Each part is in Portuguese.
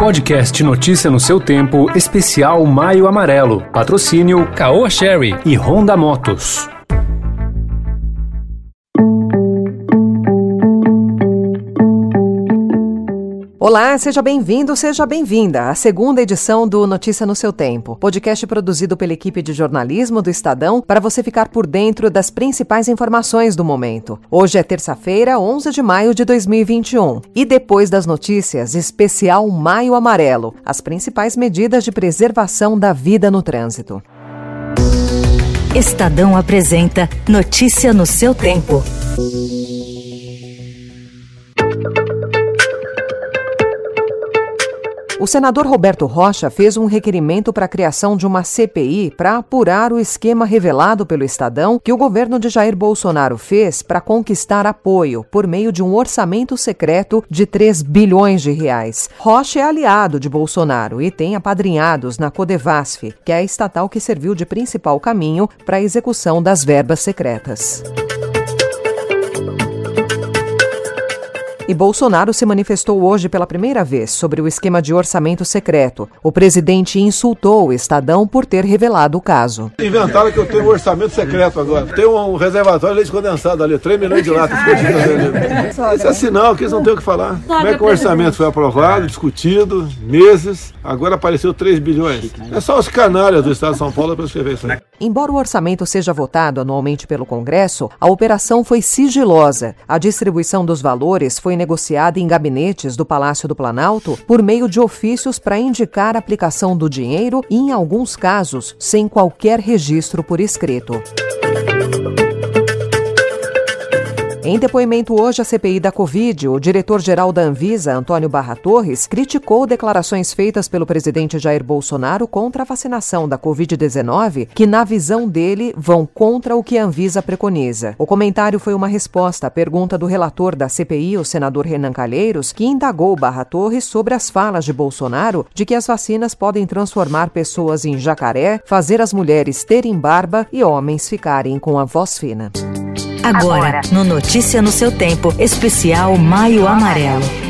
Podcast Notícia no seu tempo, especial Maio Amarelo. Patrocínio Caoa Sherry e Honda Motos. Olá, seja bem-vindo, seja bem-vinda à segunda edição do Notícia no seu Tempo, podcast produzido pela equipe de jornalismo do Estadão para você ficar por dentro das principais informações do momento. Hoje é terça-feira, 11 de maio de 2021. E depois das notícias, especial Maio Amarelo as principais medidas de preservação da vida no trânsito. Estadão apresenta Notícia no seu Tempo. O senador Roberto Rocha fez um requerimento para a criação de uma CPI para apurar o esquema revelado pelo Estadão que o governo de Jair Bolsonaro fez para conquistar apoio por meio de um orçamento secreto de 3 bilhões de reais. Rocha é aliado de Bolsonaro e tem apadrinhados na Codevasf, que é a estatal que serviu de principal caminho para a execução das verbas secretas. E Bolsonaro se manifestou hoje pela primeira vez sobre o esquema de orçamento secreto. O presidente insultou o Estadão por ter revelado o caso. Inventaram que eu tenho um orçamento secreto agora. Tem um reservatório de leite condensado ali, 3 milhões de latas Isso é sinal que eles não têm o que falar. Como é que o orçamento foi aprovado, discutido, meses, agora apareceu 3 bilhões. É só os canalhas do Estado de São Paulo para escrever isso aí. Embora o orçamento seja votado anualmente pelo Congresso, a operação foi sigilosa. A distribuição dos valores foi negociada em gabinetes do Palácio do Planalto por meio de ofícios para indicar a aplicação do dinheiro e, em alguns casos, sem qualquer registro por escrito. Em depoimento hoje à CPI da Covid, o diretor-geral da Anvisa, Antônio Barra Torres, criticou declarações feitas pelo presidente Jair Bolsonaro contra a vacinação da Covid-19, que, na visão dele, vão contra o que a Anvisa preconiza. O comentário foi uma resposta à pergunta do relator da CPI, o senador Renan Calheiros, que indagou Barra Torres sobre as falas de Bolsonaro de que as vacinas podem transformar pessoas em jacaré, fazer as mulheres terem barba e homens ficarem com a voz fina. Agora, no Notícia no seu tempo, especial Maio Amarelo.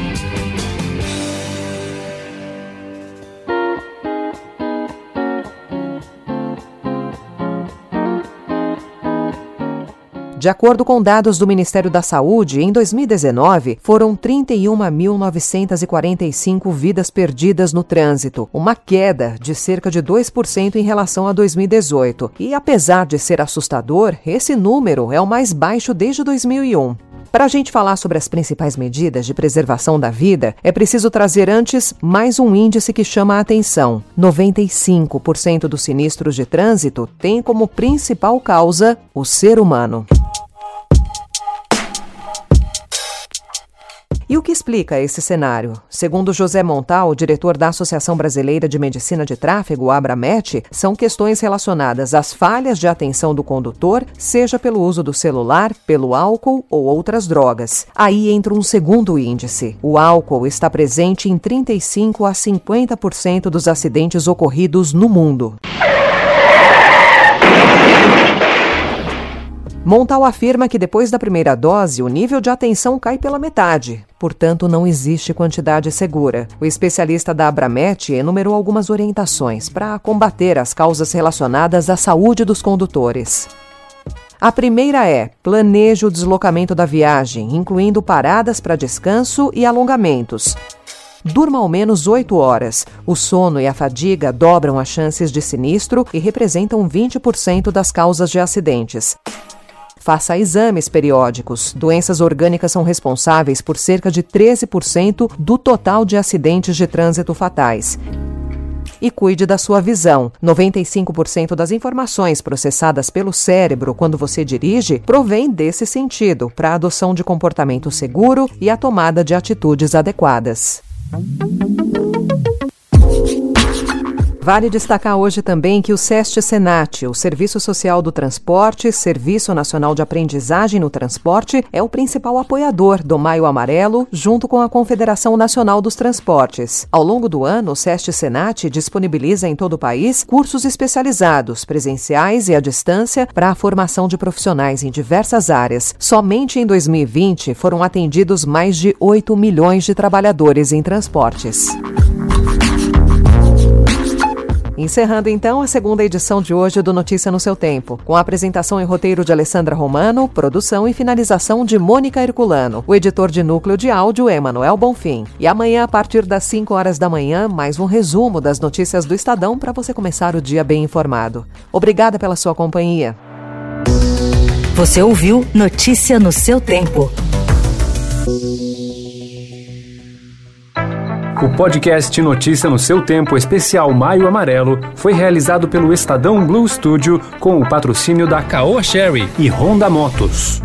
De acordo com dados do Ministério da Saúde, em 2019 foram 31.945 vidas perdidas no trânsito, uma queda de cerca de 2% em relação a 2018. E apesar de ser assustador, esse número é o mais baixo desde 2001. Para a gente falar sobre as principais medidas de preservação da vida, é preciso trazer antes mais um índice que chama a atenção. 95% dos sinistros de trânsito têm como principal causa o ser humano. E o que explica esse cenário? Segundo José Montal, diretor da Associação Brasileira de Medicina de Tráfego, Abramet, são questões relacionadas às falhas de atenção do condutor, seja pelo uso do celular, pelo álcool ou outras drogas. Aí entra um segundo índice. O álcool está presente em 35 a 50% dos acidentes ocorridos no mundo. Montal afirma que depois da primeira dose, o nível de atenção cai pela metade, portanto, não existe quantidade segura. O especialista da Abramet enumerou algumas orientações para combater as causas relacionadas à saúde dos condutores. A primeira é: planeje o deslocamento da viagem, incluindo paradas para descanso e alongamentos. Durma ao menos 8 horas. O sono e a fadiga dobram as chances de sinistro e representam 20% das causas de acidentes. Faça exames periódicos. Doenças orgânicas são responsáveis por cerca de 13% do total de acidentes de trânsito fatais e cuide da sua visão. 95% das informações processadas pelo cérebro quando você dirige provém desse sentido para a adoção de comportamento seguro e a tomada de atitudes adequadas. Vale destacar hoje também que o SEST Senat, o Serviço Social do Transporte, Serviço Nacional de Aprendizagem no Transporte, é o principal apoiador do Maio Amarelo, junto com a Confederação Nacional dos Transportes. Ao longo do ano, o SEST Senat disponibiliza em todo o país cursos especializados, presenciais e à distância, para a formação de profissionais em diversas áreas. Somente em 2020 foram atendidos mais de 8 milhões de trabalhadores em transportes. Encerrando então a segunda edição de hoje do Notícia no seu Tempo, com a apresentação e roteiro de Alessandra Romano, produção e finalização de Mônica Herculano. O editor de núcleo de áudio é Manuel Bonfim. E amanhã, a partir das 5 horas da manhã, mais um resumo das notícias do Estadão para você começar o dia bem informado. Obrigada pela sua companhia. Você ouviu Notícia no seu tempo. O podcast Notícia no seu tempo especial Maio Amarelo foi realizado pelo Estadão Blue Studio com o patrocínio da Caoa Sherry e Honda Motos.